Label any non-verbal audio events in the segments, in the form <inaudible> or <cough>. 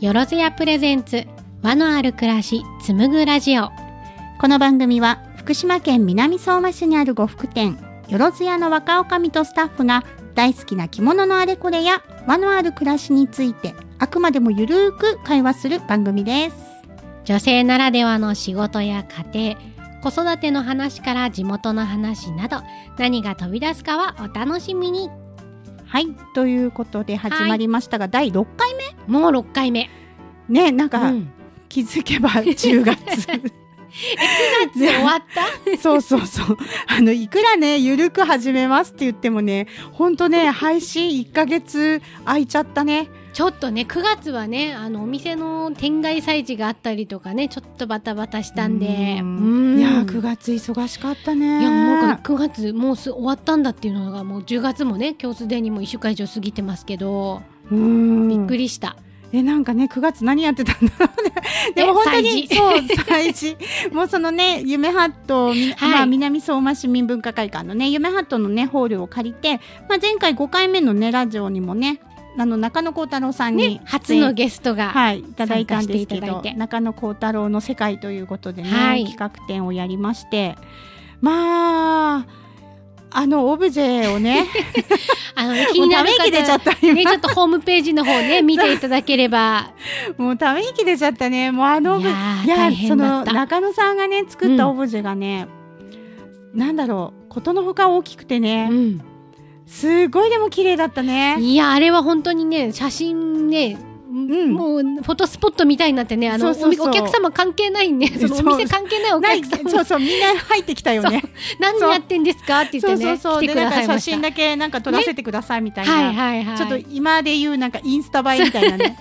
よろずやプレゼンツ和のある暮らし紡ぐラジオ。この番組は福島県南相馬市にある呉服店よろずやの若女将とスタッフが大好きな着物のあれこれや和のある暮らしについてあくまでもゆるーく会話する番組です。女性ならではの仕事や家庭子育ての話から地元の話など何が飛び出すかはお楽しみに。はい。ということで始まりましたが、第6回目？もう6回目。ねなんか、うん。気づけば <laughs> 10月。終わった？そうそうそう。あのいくらねゆるく始めますって言ってもねほんとね配信1ヶ月空いちゃったねちょっとね9月はねあのお店の天外催事があったりとかねちょっとバタバタしたんで。いやー9月忙しかったね。いやもうなんか9月もうす終わったんだっていうのがもう10月もね今日すでにもう1週間以上過ぎてますけど、うん。びっくりした。えなんかね9月何やってたんだろうね。でも本当にそう祭事。もうそのね夢ハット、みはい。まあ、南相馬市民文化会館のね夢ハットのねホールを借りて、まあ、前回5回目のねラジオにもねあの中野幸太郎さんにね初のゲストが、はい、いただいたんですけど中野幸太郎の世界ということでね、はい。企画展をやりまして。まああのオブジェをね <laughs> あの <laughs> 気になるもうため息出ちゃったねちょっとホームページの方ね <laughs> 見ていただければ。もうため息出ちゃったねもうあのいやその中野さんがね作ったオブジェがね、なんだろうことのほか大きくてね、うんすごいでも綺麗だったね。いやあれは本当にね写真ねん。もうフォトスポットみたいになってねあのおお客様関係ないねそのお店関係ないお客様。そうそうみんな入ってきたよね。何やってんですかって言ってねそうそうそう。だでなんか写さいました。真だけなんか撮らせてくださいみたいな、はいはいはい。ちょっと今で言うなんかインスタ映えみたいなね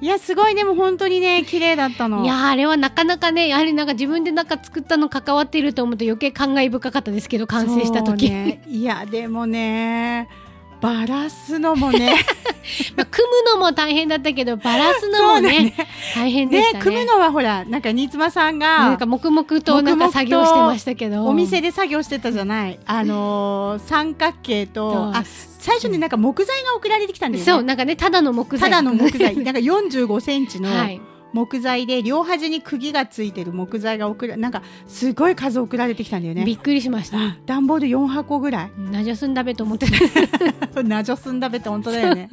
いやすごい。でも本当にね <laughs> 綺麗だったの。いやあれはなかなかねやはりなんか自分でなんか作ったの関わっていると思うと余計感慨深かったですけど完成した時、ね、いやでもねバラすのもね。<laughs> まあ、組むのも大変だったけどバラすのもね大変でしたね。ね組むのはほらなんか新妻さんがなんか黙々となんか作業してましたけど。お店で作業してたじゃない。あのー三角形とあ最初になんか木材が送られてきたんだよね。そうなんかねただの木材。ただの木材。なんか45センチのはい木材で両端に釘がついてる木材が送らなんかすごい数送られてきたんだよね。びっくりしました。あ段ボール4箱ぐらい。ナジョスンダベと思ってた。ナジョすんだべって本当だよね。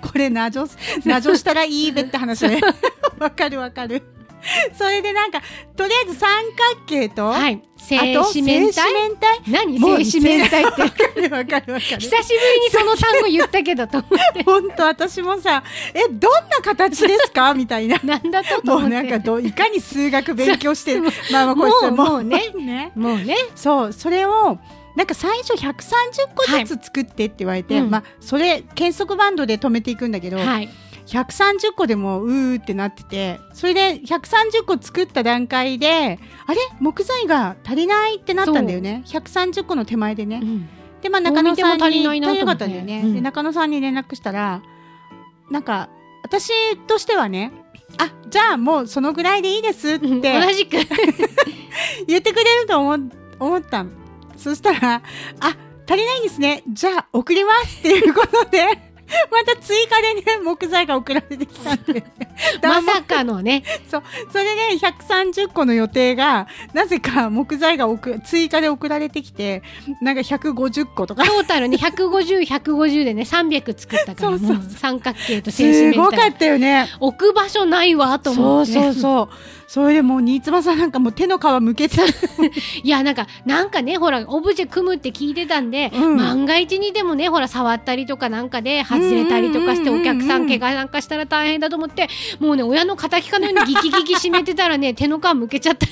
これナジョすナジョしたらいいべって話ね <laughs> わかるわかる <laughs> それでなんかとりあえず三角形と、はい。正あと四面体？何？もう正四面体。って。わかるわかるわかる。久しぶりにその単語言ったけどと思って。<laughs> 本当私もさえどんな形ですか？<laughs> みたいな。なんだともうなんかどいかに数学勉強してそうまあまあこいつもうね。ね。もうね。そうそれをなんか最初130個ずつ作ってって言われて、はいうん。まあそれ検測バンドで止めていくんだけど、はい130個でもうーってなっててそれで130個作った段階であれ？木材が足りないってなったんだよね。130個の手前でね、うん。でまあ中野さんに足りないなかったんだよね、うん。で中野さんに連絡したらなんか私としてはねあじゃあもうそのぐらいでいいですってうん。同じく。<laughs> 言ってくれると思思ったのそしたらあ足りないんですね。じゃあ送りますっていうことでまた追加でね木材が送られてきたんで <laughs> まさかのね。そう。それで130個の予定がなぜか木材が送追加で送られてきてなんか150個とか。トータルね150、150でね300作ったからそうそうそう。もう三角形と正四面体すごかったよね。置く場所ないわと思って。そうそうそうそれでもう新妻さんなんかもう手の皮むけてた <laughs> いやなんかなんかねほらオブジェ組むって聞いてたんで、うん。万が一にでもねほら触ったりとかなんかで外れたりとかしてお客さん怪我なんかしたら大変だと思ってもうね親の敵かのようにギキギキ締めてたらね <laughs> 手の皮むけちゃった。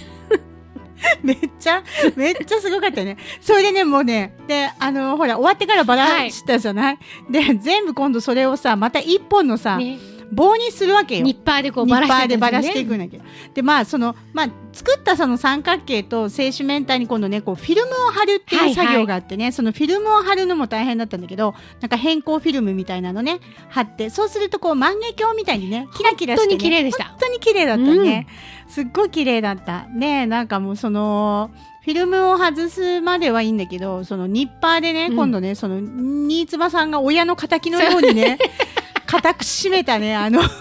<laughs> めっちゃめっちゃすごかったよね。それでねもうねであのほら終わってからバラしたじゃない、で全部今度それをさまた一本のさ、ね棒にするわけよニッパーでこうニッパーバラしてでバラしていくくんだけど。で、まあ、その、まあ、作ったその三角形と正四面体に今度ね、こう、フィルムを貼るってはいいうはい作業があってね、そのフィルムを貼るのも大変だったんだけど、なんか変更フィルムみたいなのね、貼って、そうするとこう、万華鏡みたいにね、キラキラして、ね。本当に綺麗でした本当に綺麗だったね。すっごい綺麗だった。ねなんかもうその、フィルムを外すまではいいんだけど、そのニッパーでね、うん今度ね、その、新妻さんが親の敵のようにね、<laughs> 固く締めたね、あの、<laughs> とんど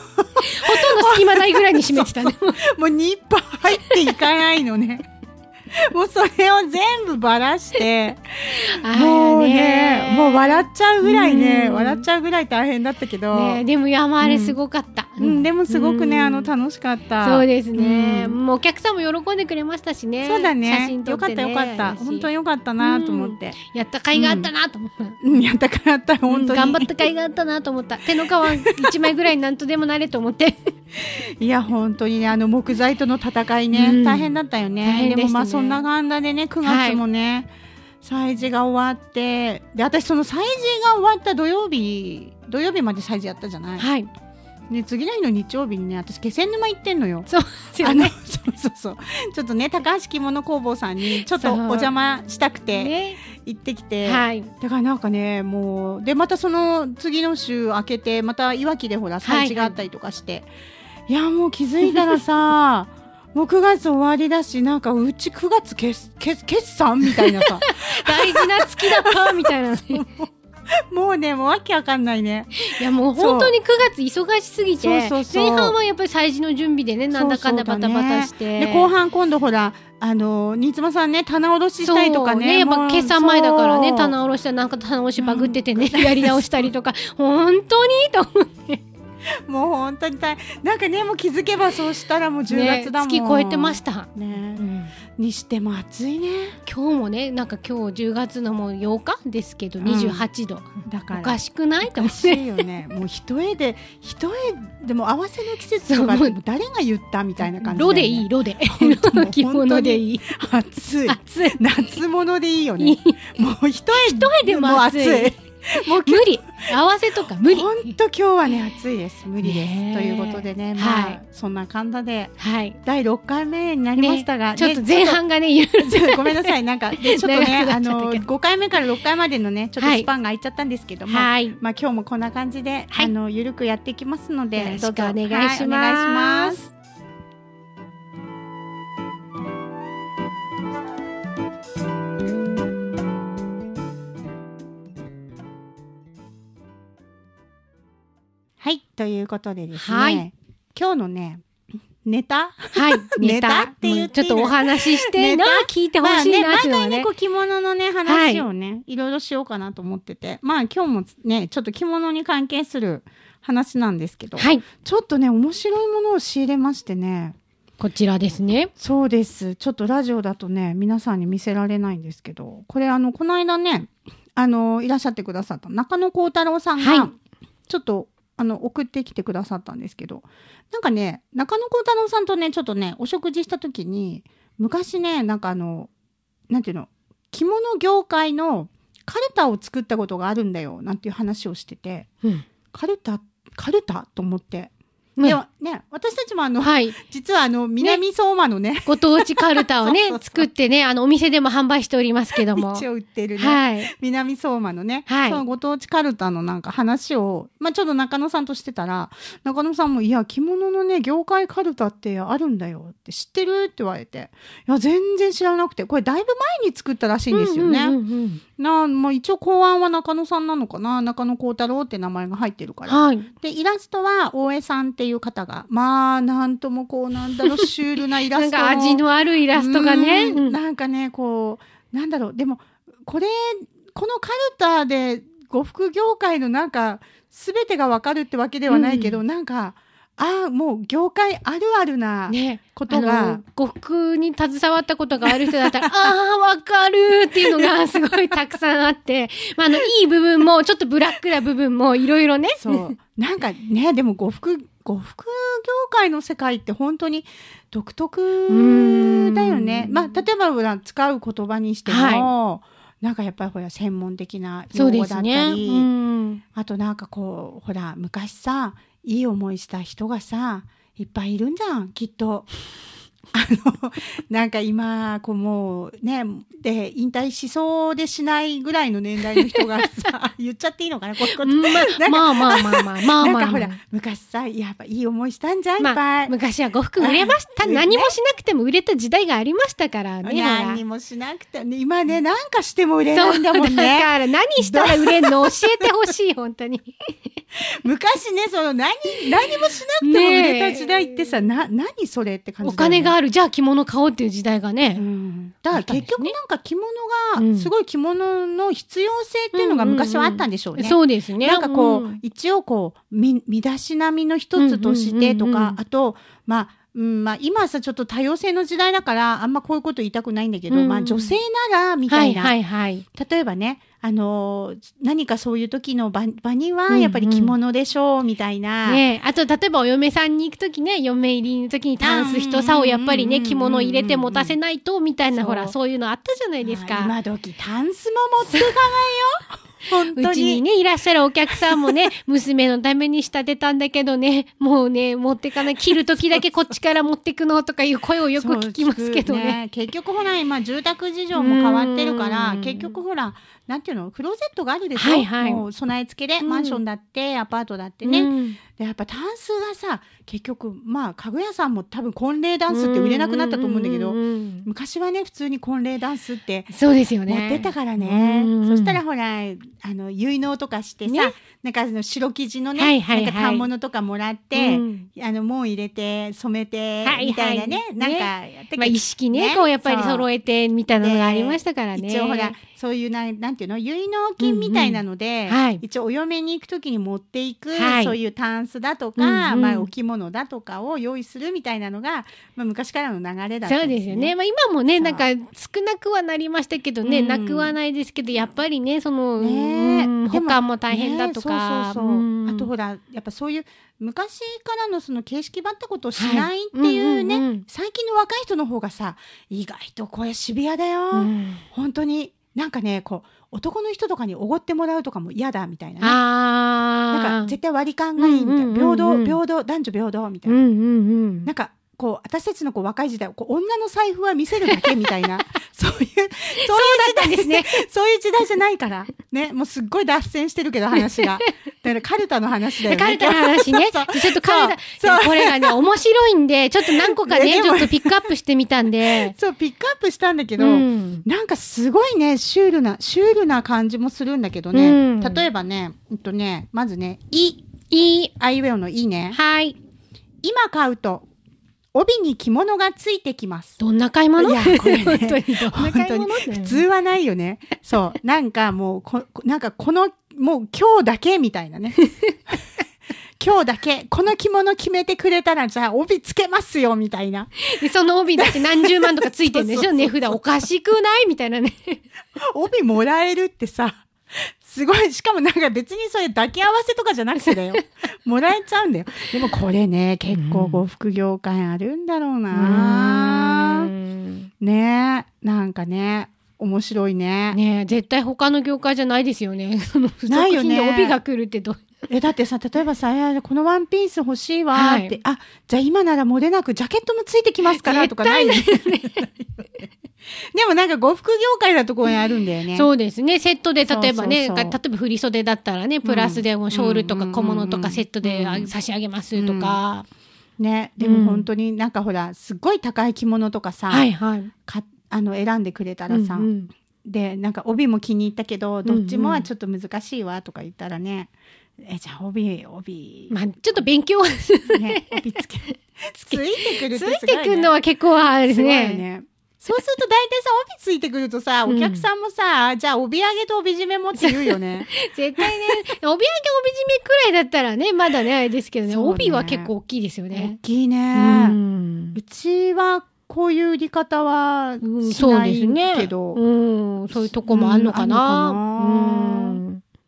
隙間ないぐらいに閉めてたね。<laughs> <laughs> もうニッパー入っていかないのね。もうそれを全部ばらして、もうね、もう笑っちゃうぐらいね、うん。笑っちゃうぐらい大変だったけど、ねでも山あれすごかった。うん、でもすごくね、うんあの楽しかった。そうですね、うんもうお客さんも喜んでくれましたしね。そうだ写ねよか真撮っねってたよかった。私本当によかったなと思って。やった甲斐があったなと思った。うん、やったからやったら本当に。頑張った甲斐があったなと思った。手の皮一枚ぐらいなんとでもなれと思って。<laughs> いや本当にねあの木材との戦いね、うん大変だったよねでもまあそんな感じでね9月もね、催事が終わってで私その催事が終わった土曜日土曜日まで催事やったじゃない、はい。で次の日の日曜日にね私気仙沼行ってんのよ。<laughs> そうですよあのね。そうそうそうちょっとね高橋着物工房さんにちょっとお邪魔したくてね。行ってきて、はい。だからなんかねもうでまたその次の週明けてまたいわきでほら催事があったりとかして、いやもう気づいたらさ <laughs> もう9月終わりだしなんかうち9月決決決算みたいなさ <laughs> 大事な月だったみたいなね。<laughs> もうねもうわけわかんないね。いやもう本当に9月忙しすぎてそうそうそう。前半はやっぱり催事の準備でねなんだかんだバタバタして、で後半今度ほらあの新妻さんね棚卸ししたりとかね。もうやっぱ決算前だからね棚卸したらなんか棚卸しバグっててね、やり直したりとか。<laughs> 本当に？と思って、もう本当に大変。なんかねもう気づけばそうしたらもう10ね月だもん、月超えてました、ね。うんにしても暑いね。今日もねなんか今日10月のもう8日ですけどうん。28度、だから。おかしくない？かし思って。いよね。<laughs> もう一重で一重でも合わせの季節とか誰が言ったみたいな感じ、ロでいい。ロで本当もう着物でいい。暑い。暑い。夏物でいいよいね。い。もう一重一重でも暑いもう無理。合わせとか無理。本当今日はね暑いです。無理です。ということでね、まあ、はい。そんな感じではい。第六回目になりましたが、ちょっとね前半がねいろ <laughs> ごめんなさい。なんか、でちょっとね、あの、っちゃったけど。5回目から6回までのね、ちょっとスパンが空いちゃったんですけども、はい。まあ今日もこんな感じで、はい。あのゆるくやっていきますので、よろしくどうぞ。お願いしますはいということでですね、はい。今日のね、ネタ？はい、<laughs> ネタ。って言ってちょっとお話ししてなネ、聞いてほしいなっていうのはね。毎回ねこ。う着物のね話をね、い、ろいろしようかなと思ってて。まあ今日もねちょっと着物に関係する話なんですけど、はい、ちょっとね面白いものを仕入れましてね。こちらですね。そうです。ちょっとラジオだとね皆さんに見せられないんですけど。これあのこの間ねあのいらっしゃってくださった中野幸太郎さんが、はい。ちょっとあの送ってきてくださったんですけど。なんかね中野幸太郎さんとねちょっとねお食事した時に昔ねなんかあのなんていうの着物業界のカルタを作ったことがあるんだよなんていう話をしてて。うん。カルタカルタと思って、ねでもね私たちもあの、はい。実はあの南相馬のね。ご当地カルタをね <laughs> そう。そうそう作ってね、あの、お店でも販売しておりますけども。一応売ってるね、はい。南相馬のね、はい。そのご当地カルタのなんか話を、まあ、ちょっと中野さんとしてたら中野さんも「いや着物のね業界カルタってあるんだよ」って知ってる？って言われて「いや全然知らなくて。これだいぶ前に作ったらしいんですよね。うんうんうんうんなまあ、一応考案は中野さんなのかな。中野幸太郎って名前が入ってるから。はい。でイラストは大江さんっていう方が。まあなんともこうなんだろう。シュールなイラなんストの。<laughs> か味のあるイラストがね。ううん。んなんかねこうなんだろう。でもこれこのカルタで呉服業界のなんか全てがわかるってわけではないけど、なんかああもう業界あるあるなね。ことが、あの、呉服に携わったことがある人だったら、<laughs> ああ、わかるっていうのがすごいたくさんあって、まあ、あの、いい部分も、ちょっとブラックな部分もいろいろね。そうなんかね <laughs> でも呉服呉服業界の世界って本当に独特だよね。うんまあ例えばほら使う言葉にしても、なんかやっぱりほら専門的な用語だったすね。り、うん。あとなんかこうほら昔さいい思いした人がさいっぱいいるんじゃんきっと。あの、<laughs> なんか今、こうもうね、で、引退しそうでしないぐらいの年代の人がさ、<laughs> 言っちゃっていいのかなこういうこと。うんまあまあまあまあまあ。なんかほら、昔さ、やっぱいい思いしたんじゃん、いっまあ、ぱい。昔は呉服売れました。うん何もしなくても売れた時代がありましたからね。何にもしなくて、ね、今ね、なんかしても売れそないんだもんうだね。から何したら売れんの教えてほしい、本当に。昔ね、その何、何もしなくても売れた時代ってさ、な、何それって感じおだよね金がある、じゃあ着物買おうっていう時代がうね。んだから結局なんか着物うんが、すごい着物の必要性っていうのが昔はあったんでしょうね。そうですね。なんかこう、ん一応こう、み、身だしなみの一つとしてとかうんうんうんう、んあと、まあ、うん、まあ今はさ、ちょっと多様性の時代だから、あんまこういうこと言いたくないんだけど、うんまあ女性なら、みたな、はいいはいはい。例えばね、あのー何かそういう時の場場には、やっぱり着物でしょう、みたいな。ねあと、例えばお嫁さんに行くときね、嫁入りの時にタンス一さをやっぱりね、うん着物入れて持たせないと、みたいな、ほら、そういうのあったじゃないですあか。今時、タンスも持っていかないよ。本当に。うちにね、いらっしゃるお客さんもね、<laughs> 娘のために仕立てたんだけどね、もうね、持ってかない、切るときだけこっちから持ってくのとかいう声をよく聞きますけどね。く結局ほら、今、住宅事情も変わってるからうん、結局ほら、なんていうの？クローゼットがあるでしょ？はいはい。もう備え付けで、うん。マンションだって、アパートだってね。うん。で、やっぱタンスがさ、結局、まあ、家具屋さんも多分婚礼ダンスって売れなくなったと思うんだけどう、ん昔はね、普通に婚礼ダンスってそうですよね。持ってたからね。うんそしたらほら、あの、結納とかしてさ、ね。なんかあの白生地のね、はいはいはい。なんか反物とかもらって、うん。あの、門入れて、染めて、はいはい。みたいなね、なんかやってまあ、意識ねね。こうやっぱり揃えてみたいなのがありましたからね。一応ほら、そういうな、なんていうの、結納金みたいなので、うんうん。はい。一応お嫁に行くときに持っていく、はい。そういうタンスだとか、うんうん。まあ、お着物だとかを用意するみたいなのが、まあ、昔からの流れだったんそうですよね。。まあ今もね、なんか少なくはなりましたけどね、うん。なくはないですけど、やっぱりね、その、ね。保管も大変だとか。ねそうそうそう、ん。あとほらやっぱそういう昔からのその形式ばったことをしないっていうね、はい。うんうんうん。最近の若い人の方がさ意外とこれシビアだよ、うん。本当になんかねこう男の人とかにおごってもらうとかも嫌だみたいなね。なんか絶対割り勘がいいみたいな、うんうんうんうん平等平等男女平等みたいな、うんうんうん。なんかこう私たちのこう若い時代こう女の財布は見せるだけみたいな <laughs> そういうそういう時代ですね。そういう時代じゃないから。ね。もうすっごい脱線してるけど話が。<laughs> だからカルタの話だよね。カルタの話ね。<laughs> ちょっとカルタ、これがね、面白いんで、ちょっと何個かね、ちょっとピックアップしてみたんで。そう、ピックアップしたんだけど、うんなんかすごいね、シュールな、シュールな感じもするんだけどね。うん例えばね、うんとね、まずね、い、いい。アイウェオのいいね。はい。今買うと、帯に着物がついてきます。どんな買い物？いやこれね <laughs> 本当に本当に普通はないよね。そう。なんかもうこ、なんかこの、もう今日だけみたいなね。<laughs> 今日だけ、この着物決めてくれたら、じゃあ帯つけますよ、みたいな。でその帯だって何十万とかついてるんでしょ？<laughs> 値札おかしくない？みたいなね。帯もらえるってさ、すごい、しかもなんか別にそれ抱き合わせとかじゃなくてだよ。<laughs> もらえちゃうんだよ。でもこれね、結構呉服業界あるんだろうな、うんねえ、なんかね、面白いね。ねえ、絶対他の業界じゃないですよね。<laughs> その付属ないよね品で帯が来るってどうえ、だってさ、例えばさ、このワンピース欲しいわーって、はいあ、じゃあ今なら漏れなくジャケットもついてきますからとかないよね。<laughs> でもなんか呉服業界だとこうあるんだよね。そうですね。セットで、例えばね、そうそうそう例えば振袖だったらね、プラスでもうショールとか小物とかセットでうん差し上げますとか。ね。でも本当になんかほら、すっごい高い着物とかさ、はいはい。かあの選んでくれたらさ、うんうんで、なんか帯も気に入ったけど、どっちもはちょっと難しいわとか言ったらね、え、じゃあ帯、帯、まあ、ちょっと勉強ね、帯 <laughs> つけ、ついてくるってすごい、ね。ついてくるのは結構あれですすごいよね。ね。そうすると大体さ、帯ついてくるとさ、お客さんもさ、じゃあ帯揚げと帯締めもって言うよね。絶対ね、<laughs> 帯揚げ帯締めくらいだったらね、まだね、あれですけどね、そうね帯は結構大きいですよ大ね。きいね。ううんちはこういう売り方はうんしそうないですね。けど、うん、そういうとこもあんのかな。うんあんのかな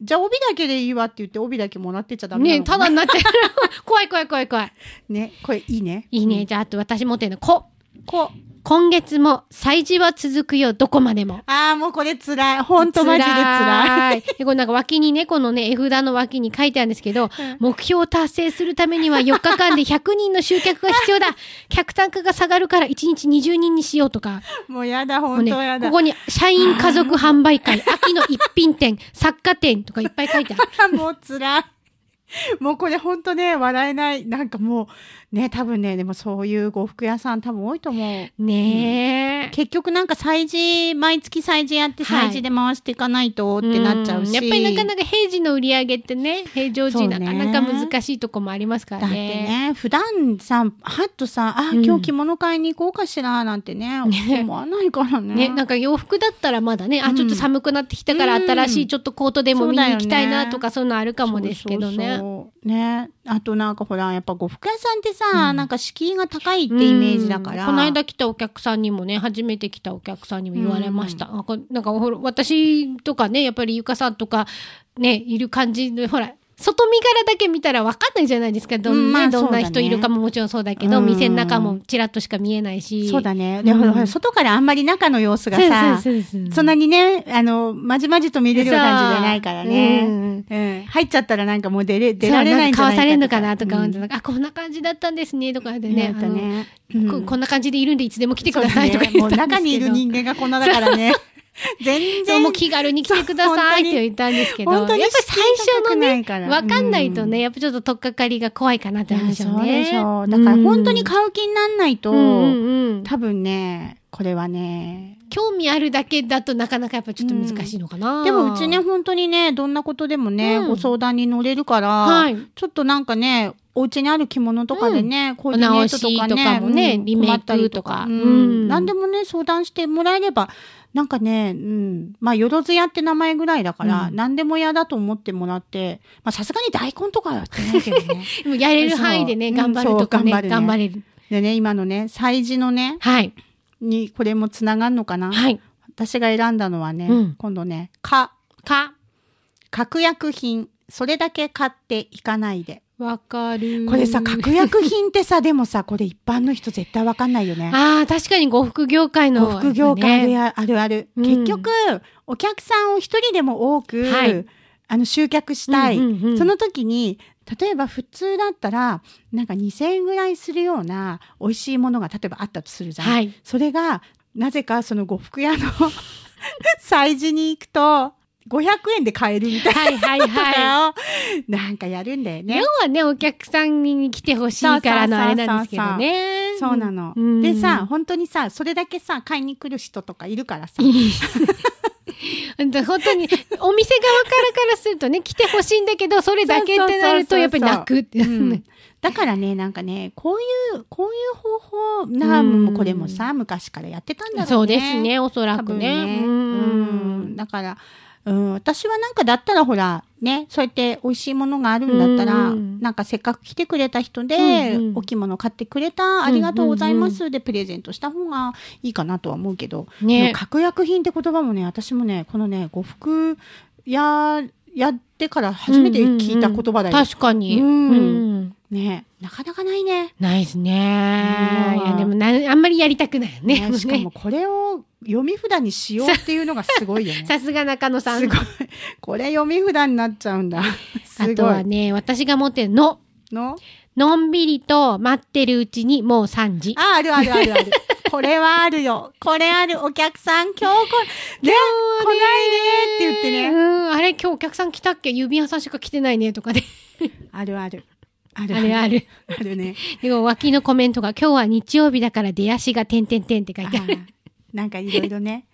じゃあ帯だけでいいわって言って帯だけもらってっちゃダメなのかな？ただになっちゃう。<laughs> 怖い怖い怖い怖い。ね、これいいね。いいね。じゃあ、あと私持ってるの、こ。こう、今月も祭事は続くよ、どこまでも。ああ、もうこれ辛い。ほんとマジで辛い。い。で、これなんか脇にね、このね、絵札の脇に書いてあるんですけど、目標を達成するためには4日間で100人の集客が必要だ <laughs> 客単価が下がるから1日20人にしようとか。もうやだ、ほんねとや、だ。ここに社員家族販売会、<laughs> 秋の一品店、作家店とかいっぱい書いてある。<laughs> もう辛い。もうこれほんとね、笑えない。なんかもう、ね、多分ね、でもそういう呉服屋さん多分多いと思う。ねえ。結局なんか催事、毎月催事やってはい催事で回していかないとってなっちゃうし。んやっぱりなかなか平時の売り上げってね、平常時なかなか難しいとこもありますからだってね。ね、普段さ、はっとさ、あ、うん今日着物買いに行こうかしら、なんてね、ね思わないからね。ね、なんか洋服だったらまだね、あ、うんちょっと寒くなってきたからうん新しいちょっとコートでも見に行きたいなとか、そういうのあるかもですけどね。そうそうそうね。あとなんかほら、やっぱ呉服屋さんってさ、うんなんか敷居が高いってイメージだから。うんこの間来たお客さんにもね、初めて来たお客さんにも言われました。あこなんか私とかね、やっぱりゆかさんとかね、いる感じで、ほら、外見からだけ見たら分かんないじゃないですか。どん,、うんまあどんな人いるかももちろんそうだけど、うん店の中もちらっとしか見えないし。そうだね。で、ほらうんほら、外からあんまり中の様子がさ、そんなにね、あの、まじまじと見れる感じじゃないからね。うんうん。入っちゃったらなんかもう出れ、出られないんじゃないかわされるのかなとか、あ、こんな感じだったんですね、とかでね。ここんな感じでいるんでいつでも来てくださいとかもう言ったんですけど。中にいる人間がこんなだからね。<laughs> <laughs> 全然。もう気軽に来てくださいって言ったんですけど、やっぱり最初のね、ねわかんないとね、やっぱちょっと取っかかりが怖いかなっていや思うんですよそうね。でしょう。だから本当に買う気になんないと、うんうんうん。多分ね、これはね、興味あるだけだとなかなかやっぱちょっと難しいのかな。でもうちね、本当にね、どんなことでもね、うん。ご相談に乗れるから、はい。ちょっとなんかね、お家にある着物とかでね、コーディネートとかね、お直しとかもねうんリメイク困ったりとか、うん。何でもね、相談してもらえれば、なんかね、うん、まあ、よろずやって名前ぐらいだから、うん何でも嫌だと思ってもらって、まあ、さすがに大根とかはやってないけどね。で <laughs> もやれる範囲でね、頑張るとかね、うん頑張るね頑張れる。でね、今のね、催事のね、はい。に、これもつながんのかな、はい。私が選んだのはね、うん今度ね、か、か、確約品、それだけ買っていかないで。わかる。これさ、確約品ってさ、でもさ、これ一般の人絶対わかんないよね。ああ、確かに呉服業界の、呉服業界あるある。うん結局、お客さんを一人でも多く、はいあの、集客したい。うんうんうんその時に、例えば普通だったら、なんか2000円ぐらいするような美味しいものが例えばあったとするじゃん。はい。それが、なぜかその呉服屋の <laughs> 催事に行くと、500円で買えるみたいはいはいなはとかを、なんかやるんだよい。ね要。はね、お客さんに来てほしいからのあれなんですけどね。そうなの。うんでさ、本当にさ、それだけさ、買いに来る人とかいるからさ。本当に、お店側からからするとね、来てほしいんだけど、それだけってなると、やっぱり泣くって。うんだからね、なんかね、こういう、こういう方法、な、もうこれもさ、昔からやってたんだろうね。そうですね、おそらくね。ね。ううんん。だから、うん、私はなんかだったらほら、ね、そうやって美味しいものがあるんだったら、うんなんかせっかく来てくれた人で、うんうん。お着物買ってくれた、ありがとうございますでプレゼントした方がいいかなとは思うけど、ね。確約品って言葉もね、私もね、このね、呉服屋やってから初めて聞いた言葉だよ。確かに。うん。うんね、なかなかないね。ないですね。うんいや、でもな、あんまりやりたくないよね。ねしかもこれを読み札にしようっていうのがすごいよね。<laughs> さすが中野さん。すごい。これ読み札になっちゃうんだ。す <laughs> あ。とはね、私が持ってるの。の？のんびりと待ってるうちにもう3時。あ、あるあるあるある。<laughs> これはあるよ。これある。お客さん、今日こ、ね、来ないねって言ってうね。ん、あれ今日お客さん来たっけ？郵便屋さんしか来てないねとかで。あるある。あるあるある。ある <laughs> ね。でも脇のコメントが今日は日曜日だから出足が点々点って書いてある。あーなんかいろいろね、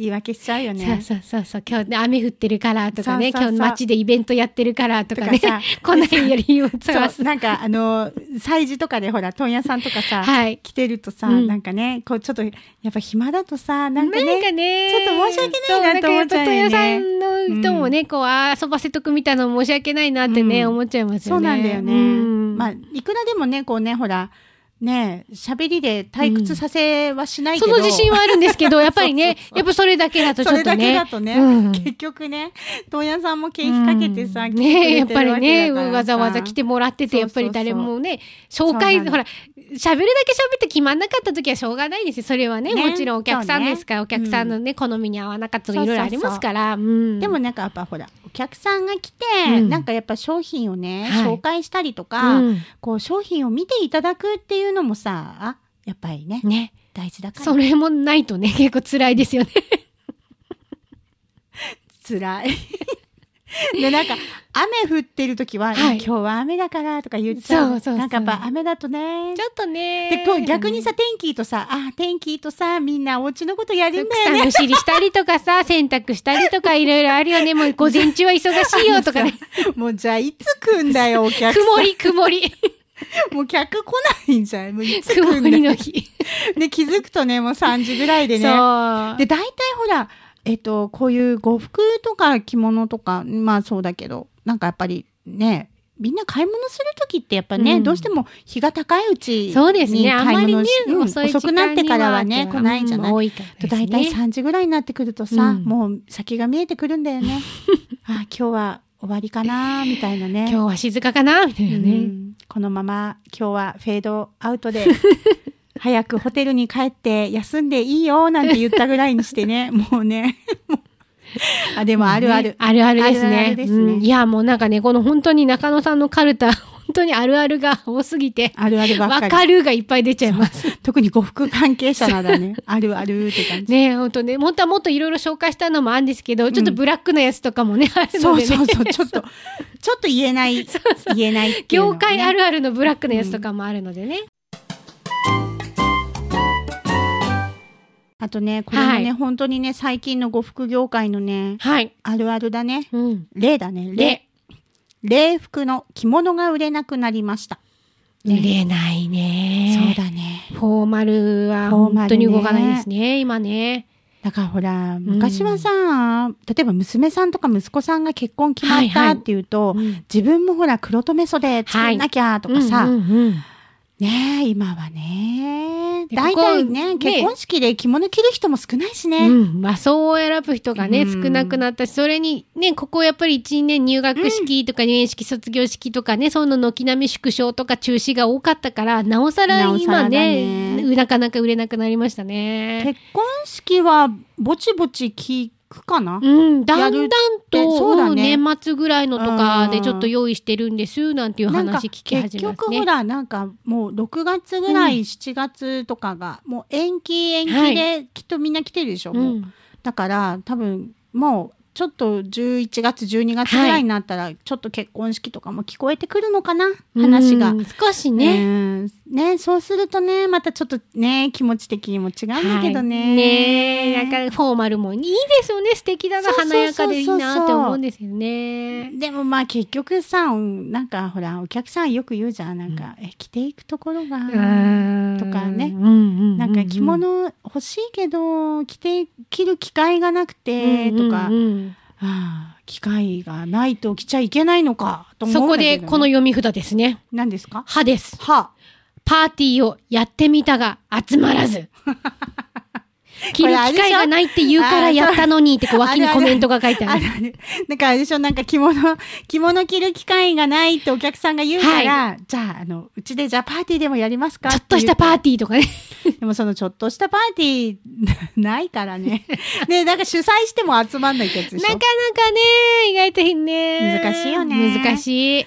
言い訳しちゃうよそうね。そうそうそう。今日ね、雨降ってるからとかね、そうそうそう。今日街でイベントやってるからとかね。とかさ、こんなにやりようつわそう、なんかあの、催事とかでほら、問屋さんとかさ、はい。来てるとさ、うん。なんかね、こうちょっと、やっぱ暇だとさ、なんかね、なんかね、ちょっと申し訳ないなと思っちゃうよね。問屋さんの人もね、こう、あー遊ばせとくみたいなの申し訳ないなってね、うん。思っちゃいますそうよね。なんだよね。うん。まあ、いくらでもね、こうね、ほら、ね、喋りで退屈させはしないけど、その自信はあるんですけど、<laughs> やっぱりねそうそうそう。やっぱそれだけだとちそれだょっとね。けだとね、うん。結局ね、問屋さんも経費かけてさ、来てくねやっぱりね、わざわざ来てもらってて、やっぱり誰もね、紹介、ほら、喋るだけ喋って決まんなかった時はしょうがないですよ。それはね、ね。もちろんお客さんですから、ね。お客さんのね、好みに合わなかったとかいろいろありますから。うん。でもなんかやっぱほらお客さんが来て、うん。なんかやっぱ商品をね、はい。紹介したりとか、うん。こう商品を見ていただくっていうのもさあやっぱりねね。大事だから。それもないとね、結構辛いですよね。<laughs> 辛い <laughs> でなんか雨降ってる時は、はい今日は雨だからとか言ってそうそうそうなんかやっぱ雨だとねちょっとね。でこう逆にさ天気とさあ天気とさみんなお家のことやるんだよね草むしりしたりとかさ、<laughs> 洗濯したりとかいろいろあるよね。もう午前中は忙しいよとかね。もうじゃあいつ来んだよお客さん曇り <laughs> 曇り。もう客来ないんじゃんもういつ来曇んだよりの日。で気づくとねもう3時ぐらいでねそう。で大体ほらえっとこういう呉服とか着物とかまあそうだけどなんかやっぱりねみんな買い物する時ってやっぱね、うんどうしても日が高いうちにそうですね。あんまりね買い物し、うん遅い時間遅くなってからはねに来ないじゃない？多いからですね大体3時ぐらいになってくるとさ、うんもう先が見えてくるんだよね。<laughs> あ今日は終わりかなみたいなね。今日は静かかなみたいなうね。んこのまま今日はフェードアウトで <laughs> 早くホテルに帰って休んでいいよなんて言ったぐらいにしてね。<laughs> もうね。<laughs> あでもあるある、ねあるあるですあるあね。るですね。うん。いや、もうなんかね、この本当に中野さんのカルタ、<laughs> 本当にあるあるが多すぎて、あるあるばわかるがいっぱい出ちゃいます。特に呉服関係者ならねあるあるって感じ、ね本当ね、本当はもっといろいろ紹介したのもあるんですけど、ちょっとブラックなやつとかもね、あるそうのでね。そうそうちょっとちょっと言えない。言えないっていうの業界あるあるのブラックなやつとかもあるのでね。あとねこれもね、はい。本当にね最近の呉服業界のねはい。あるあるだね。うん。例だね。例。で、礼服の着物が売れなくなりました。売れないね。そうだね。フォーマルは本当に動かないですね、今ね。だからほら昔はさ、例えば娘さんとか息子さんが結婚決まっはいはい。たっていうと、うん。自分もほら黒留め袖作んなきゃとかさ、うんうんうんねえ今はね。で大体ね結婚式で着物着る人も少ないしね、うん、和装を選ぶ人がね、うん。少なくなったし、それにね、ここやっぱり1年入学式とか入園式、卒業式とかね、その軒並み縮小とか中止が多かったから、なおさら今ね、ね。なかなか売れなくなりましたね。結婚式はぼちぼち聞くかな、うん、だんだんと、そうだね。うん年末ぐらいのとかでうん。ちょっと用意してるんです、なんていう話聞き始結めますね。局ほらなんかもう6月ぐらい、うん。7月とかがもう延期延期はできっとみんな来てるでしょ、う、もう。んだから多分もうちょっと11月12月ぐらいになったらちょっと結婚式とかも聞こえてくるのかな、話が。うん少しね。ねねそうするとねまたちょっとね気持ち的にも違うんだけどね。はい。ねえ、なんかフォーマルもいいですよね。素敵だな、華やかでいいなって思うんですよね。でもまあ結局さなんかほらお客さんよく言うじゃん。なんか、え着ていくところがとかね。うんうんうん。なんか着物欲しいけど着て着る機会がなくてとか、うんうん。うんああ機会がないと着ちゃいけないのかと思そこうんだけど、ね、でこの読み札ですね。何ですか？歯です。はパーティーをやってみたが集まらず。<laughs> 着る機会がないって言うからやったのにってこう脇にコメントが書いてある。あるある。なんかあれでしょ？なんか着物着物着る機会がないってお客さんが言うから、じゃああのうちでじゃあパーティーでもやりますか？ちょっとしたパーテティーとかね。でもそのちょっとしたパーティーないからね。<laughs> ねなんか主催しても集まんないってやつでしょ？なかなかね、意外とね。難しいよね。難しい。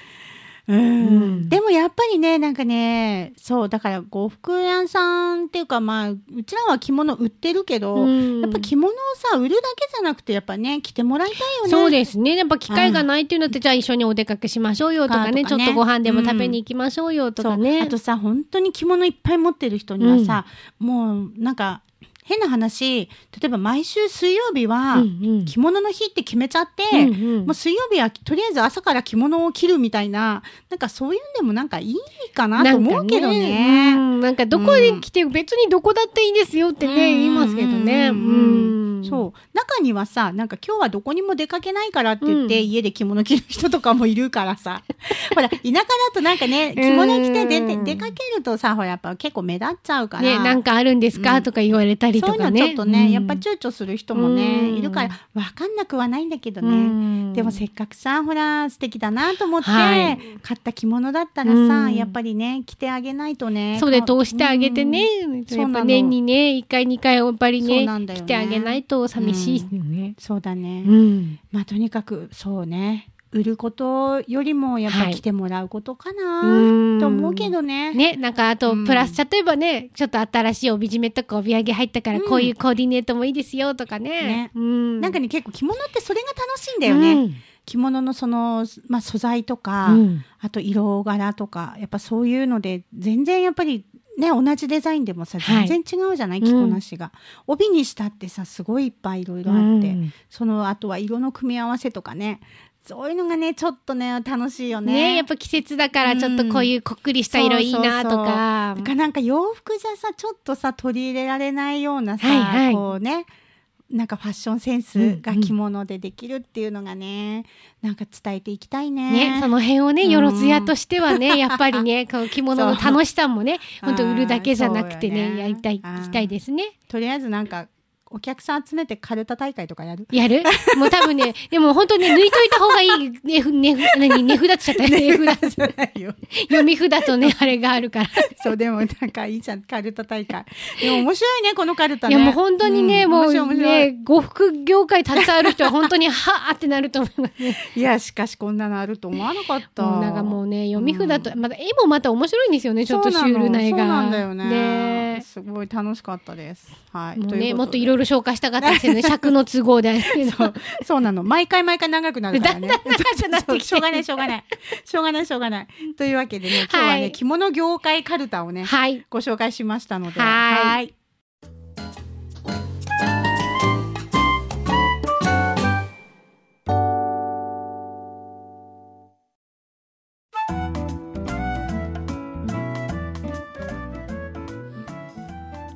うん。うんでもやっぱりね、なんかね、そう、だから呉服屋さんっていうか、まあ、うちらは着物売ってるけど、うん。やっぱ着物をさ、売るだけじゃなくて、やっぱね、着てもらいたいよね。そうですね。やっぱ機会がないっていうのって、じゃあ一緒にお出かけしましょうよとかね、ねちょっとご飯でも食べに行きましょうよとかね。あとさ、本当に着物いっぱい持ってる人にはさ、もう、なんか、変な話、例えば毎週水曜日は、着物の日って決めちゃって、うんうん。もう水曜日はとりあえず朝から着物を着るみたいな、なんかそういうんでもなんかいいかなと思うけどなんかね。うん。なんかどこに来て、別にどこだっていいですよってね、うん。言いますけどね。ううん。ん。うんそう。中にはさなんか今日はどこにも出かけないからって言って、うん。家で着物着る人とかもいるからさ。<laughs> ほら田舎だとなんかね着物着て出てうん出かけるとさほらやっぱ結構目立っちゃうから、ね、なんかあるんですか、うん。とか言われたりそういうのとかね。ちょっとね、うん。やっぱ躊躇する人もね、うん。いるから分かんなくはないんだけどね、うん。でもせっかくさほら素敵だなと思って、はい。買った着物だったらさ、うん。やっぱりね着てあげないとねそうで通してあげてね、やっぱ年にね1回2回やっぱりねね。来てあげないと寂しいよね。そうだね、うん。まあとにかくそうね売ることよりもやっぱはい。来てもらうことかな、うん。と思うけどね。ね、なんかあとうん。プラス、例えばねちょっと新しい帯締めとか帯揚げ入ったからうん。こういうコーディネートもいいですよとかね。ね。うん、なんかね結構着物ってそれが楽しいんだよね。うん。着物のその、まあ、素材とか、うん。あと色柄とかやっぱそういうので全然やっぱりね同じデザインでもさはい。全然違うじゃない、着こなしが、帯にしたってさすごいいっぱいいろいろあって、うん。そのあとは色の組み合わせとかねそういうのがねちょっとね楽しいよね。ねやっぱ季節だからちょっとこういうこっくりした色いいなとか。だからなんか洋服じゃさちょっとさ取り入れられないようなさ、はいはいこうねなんかファッションセンスが着物でできるっていうのがね、なんか伝えていきたいね。ね、その辺をね、うんよろずやとしてはね、<laughs> やっぱりね、この着物の楽しさもね、そう本当売るだけじゃなくてね、ねやりたい、あー行きたいですね。とりあえずなんかお客さん集めてカルタ大会とかやる？やる？もう多分ね、<laughs> でも本当に抜いといた方がいい、ね、ふね、ふ何、値札って言っちゃったよ。<laughs> 値札。じゃないよ。<laughs> 読み札とね、あれがあるから。そう、でもなんかいいじゃん、カルタ大会。でも面白いね、このカルタね。いやもう本当にね、んもうね、呉服業界携わる人は本当にはーってなると思いますね。いや、しかしこんなのあると思わなかった。なんかもうね、読み札と、また絵もまた面白いんですよね、ちょっとシュールな絵が。そうなんだよね。ねすごい楽しかったです。はい。もうね、もっといろいろ紹介したかったですよね、尺の都合で。そう、そうなの。毎回毎回長くなるからね。だんだん長くなってきてしょうがない、しょうがない。しょうがない、しょうがない。というわけでね、今日はね、はい着物業界カルタをね、はい。ご紹介しましたので。はい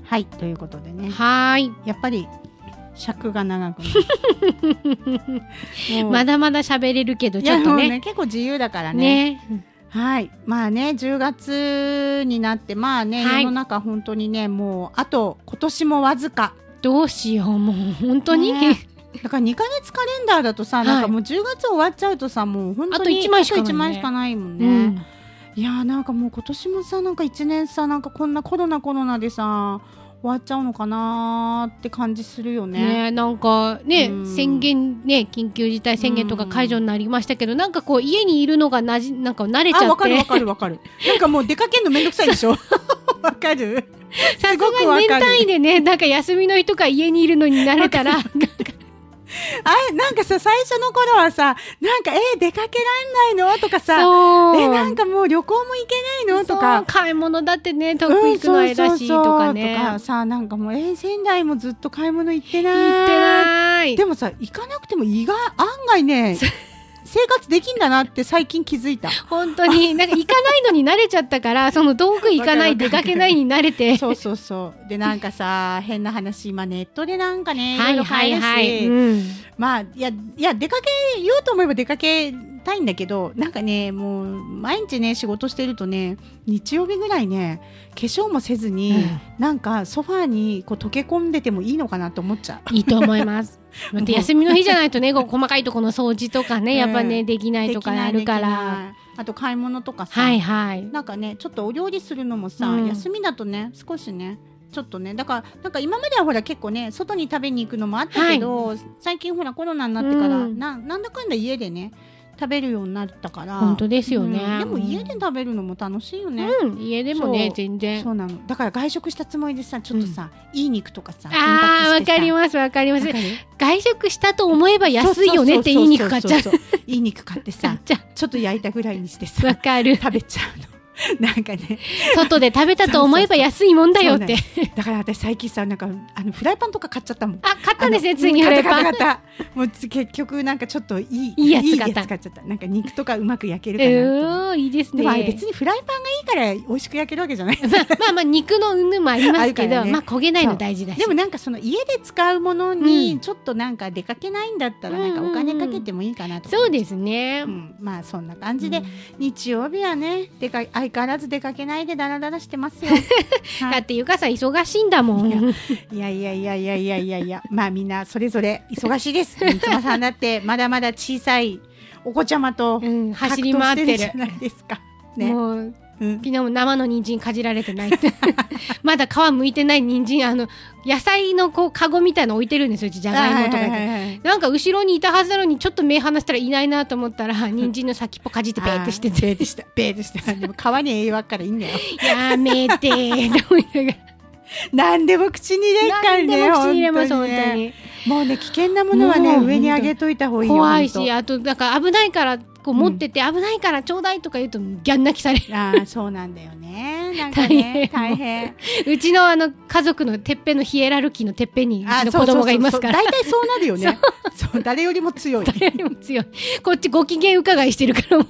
はい、ということでね、はーい。やっぱり尺が長く <laughs> まだまだ喋れるけど、ちょっとね。ね結構自由だからね。ね。はい。まあね10月になってまあね、はい。世の中本当にねもうあと今年もわずか。どうしよう、もう本当に。ね。だから2ヶ月カレンダーだとさ、はい。なんかもう10月終わっちゃうとさもう本当にあと一枚しかないね。あと一枚しかないもんね、うん。いやーなんかもう今年もさなんか1年さなんかこんなコロナコロナでさ終わっちゃうのかなーって感じするよね。ねなんかね、うん。宣言ね緊急事態宣言とか解除になりましたけど、なんかこう家にいるのがなじなんか慣れちゃって。あわかるわかるわかる。なんかもう出かけるのめんどくさいでしょ？<laughs> わかる？さすがに年単位でねなんか休みの日とか家にいるのに慣れたらなんか <laughs> あれなんかさ最初の頃はさなんかえー出かけらんないの？とかさえなんかもう旅行も行けないの？とか。買い物だってね遠く行くのあれだしとかね、とかさなんかもうえー仙台もずっと買い物行ってない。行ってないでもさ行かなくても意外案外ね生活できんだなって最近気づいた。本当に。<laughs> なんか行かないのに慣れちゃったからその遠く行かない出わかけないに慣れて。<laughs> そうそうそう。でなんかさ変な話今ネットでなんかねいろろはい。いはいはい、うん。まあいやいや出かけようと思えば出かけたいんだけどなんかねもう毎日ね仕事してるとね日曜日ぐらいね化粧もせずに、うんなんかソファーにこう溶け込んでてもいいのかなと思っちゃう。いいと思います。<laughs> また休みの日じゃないとね、こう細かいところの掃除とかね、やっぱね、うんできないとかあるから。あと買い物とかさ、はいはい。なんかねちょっとお料理するのもさ、うん休みだとね少しねちょっとねだからなんか今まではほら結構ね外に食べに行くのもあったけど、最近ほらコロナになってから、うんななんだかんだ家でね食べるようになったから。本当ですよね。うん。でも家で食べるのも楽しいよね、うん、家でもね全然。そうなの。だから外食したつもりでさちょっとさ、いい肉とかさああ、わかりまます、わかります。外食したと思えば安いよねっていい肉買っちゃう。いい肉買ってさちょっと焼いたぐらいにしてわさかる。食べちゃうの <laughs> なんかね。外で食べたと思えば安いもんだよって。だから私最近さなんかあのフライパンとか買っちゃったもん。あ、買ったんですね、ついにフライパン。買ったもうつ結局なんかちょっといいいいやつ買っちゃった。なんか肉とかうまく焼けるうかないいですね。でも別にフライパンがいいから美味しく焼けるわけじゃない。<laughs> まあまあまあ肉の云々もありますけど、ね。まあ焦げないの大事だし。でもなんかその家で使うものにちょっとなんか出かけないんだったらなんかお金かけてもいいかなとかそうですね。うん、まあそんな感じで、うん。日曜日はね出か相変わらず出かけないでダラダラしてますよ。<laughs> はいだってゆかさん忙しいんだもん。いやいやいやいやいやいやいやまあみんなそれぞれ忙しいです。三つ葉さんだってまだまだ小さいお子ちゃまとうん、走り回ってる。じゃないですか。ね。もううん昨日も生の人参かじられてないって <laughs> まだ皮むいてない人参あの野菜のこうカゴみたいの置いてるんですようちじゃがいもとかはいはいではいはいなんか後ろにいたはずなのにちょっと目離したらいないなと思ったら人参の先っぽかじってペーってしてあーベてーってした。ベーってした。でも皮に栄養あっからいいんだよ。やめてーと思いながら何でも口に入れっからね。口に入れます本当ねにもうね危険なものはね上に上げといた方がいいよ。怖いしあとだから危ないからこう持ってて、危ないからちょうだいとか言うとギャン泣きされる。ああそうなんだよね。なんかね大大変。うちのあの家族のてっぺんのヒエラルキーのてっぺんにうちの子供がいますから。大体そうなるよね。そう。誰よりも強い。誰よりも強い。こっちご機嫌伺いしてるからも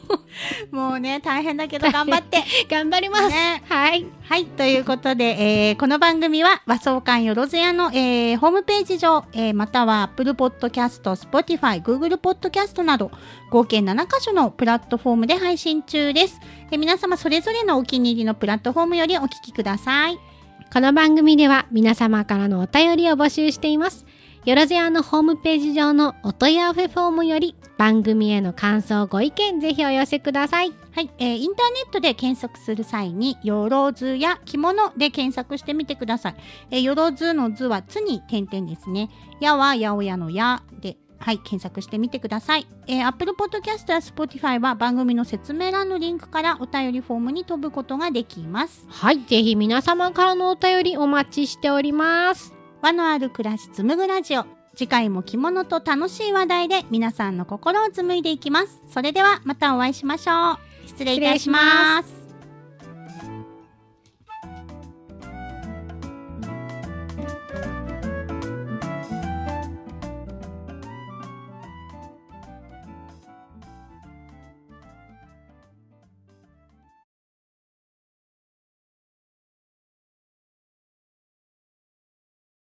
う。もうね大変だけど頑張って。頑張ります、ね。はいはいということで、えーこの番組は和装館よろずやの、えーホームページ上、えーまたは Apple Podcast、Spotify、Google Podcast など合計7カ所のプラットフォームで配信中です。えー皆様それぞれのお気に入りのプラットフォームよりお聞きください。この番組では皆様からのお便りを募集しています。よろずやのホームページ上のお問い合わせフォームより番組への感想ご意見ぜひお寄せください。はい、えーインターネットで検索する際に、よろずや着物で検索してみてください。えーよろずの図はつに点々ですね。やはやおやのやで、はい、検索してみてください。えー、Apple Podcast や Spotify は番組の説明欄のリンクからお便りフォームに飛ぶことができます。はい、ぜひ皆様からのお便りお待ちしております。和のある暮らし紡ぐラジオ。次回も着物と楽しい話題で皆さんの心を紡いでいきます。それではまたお会いしましょう。失礼いたします。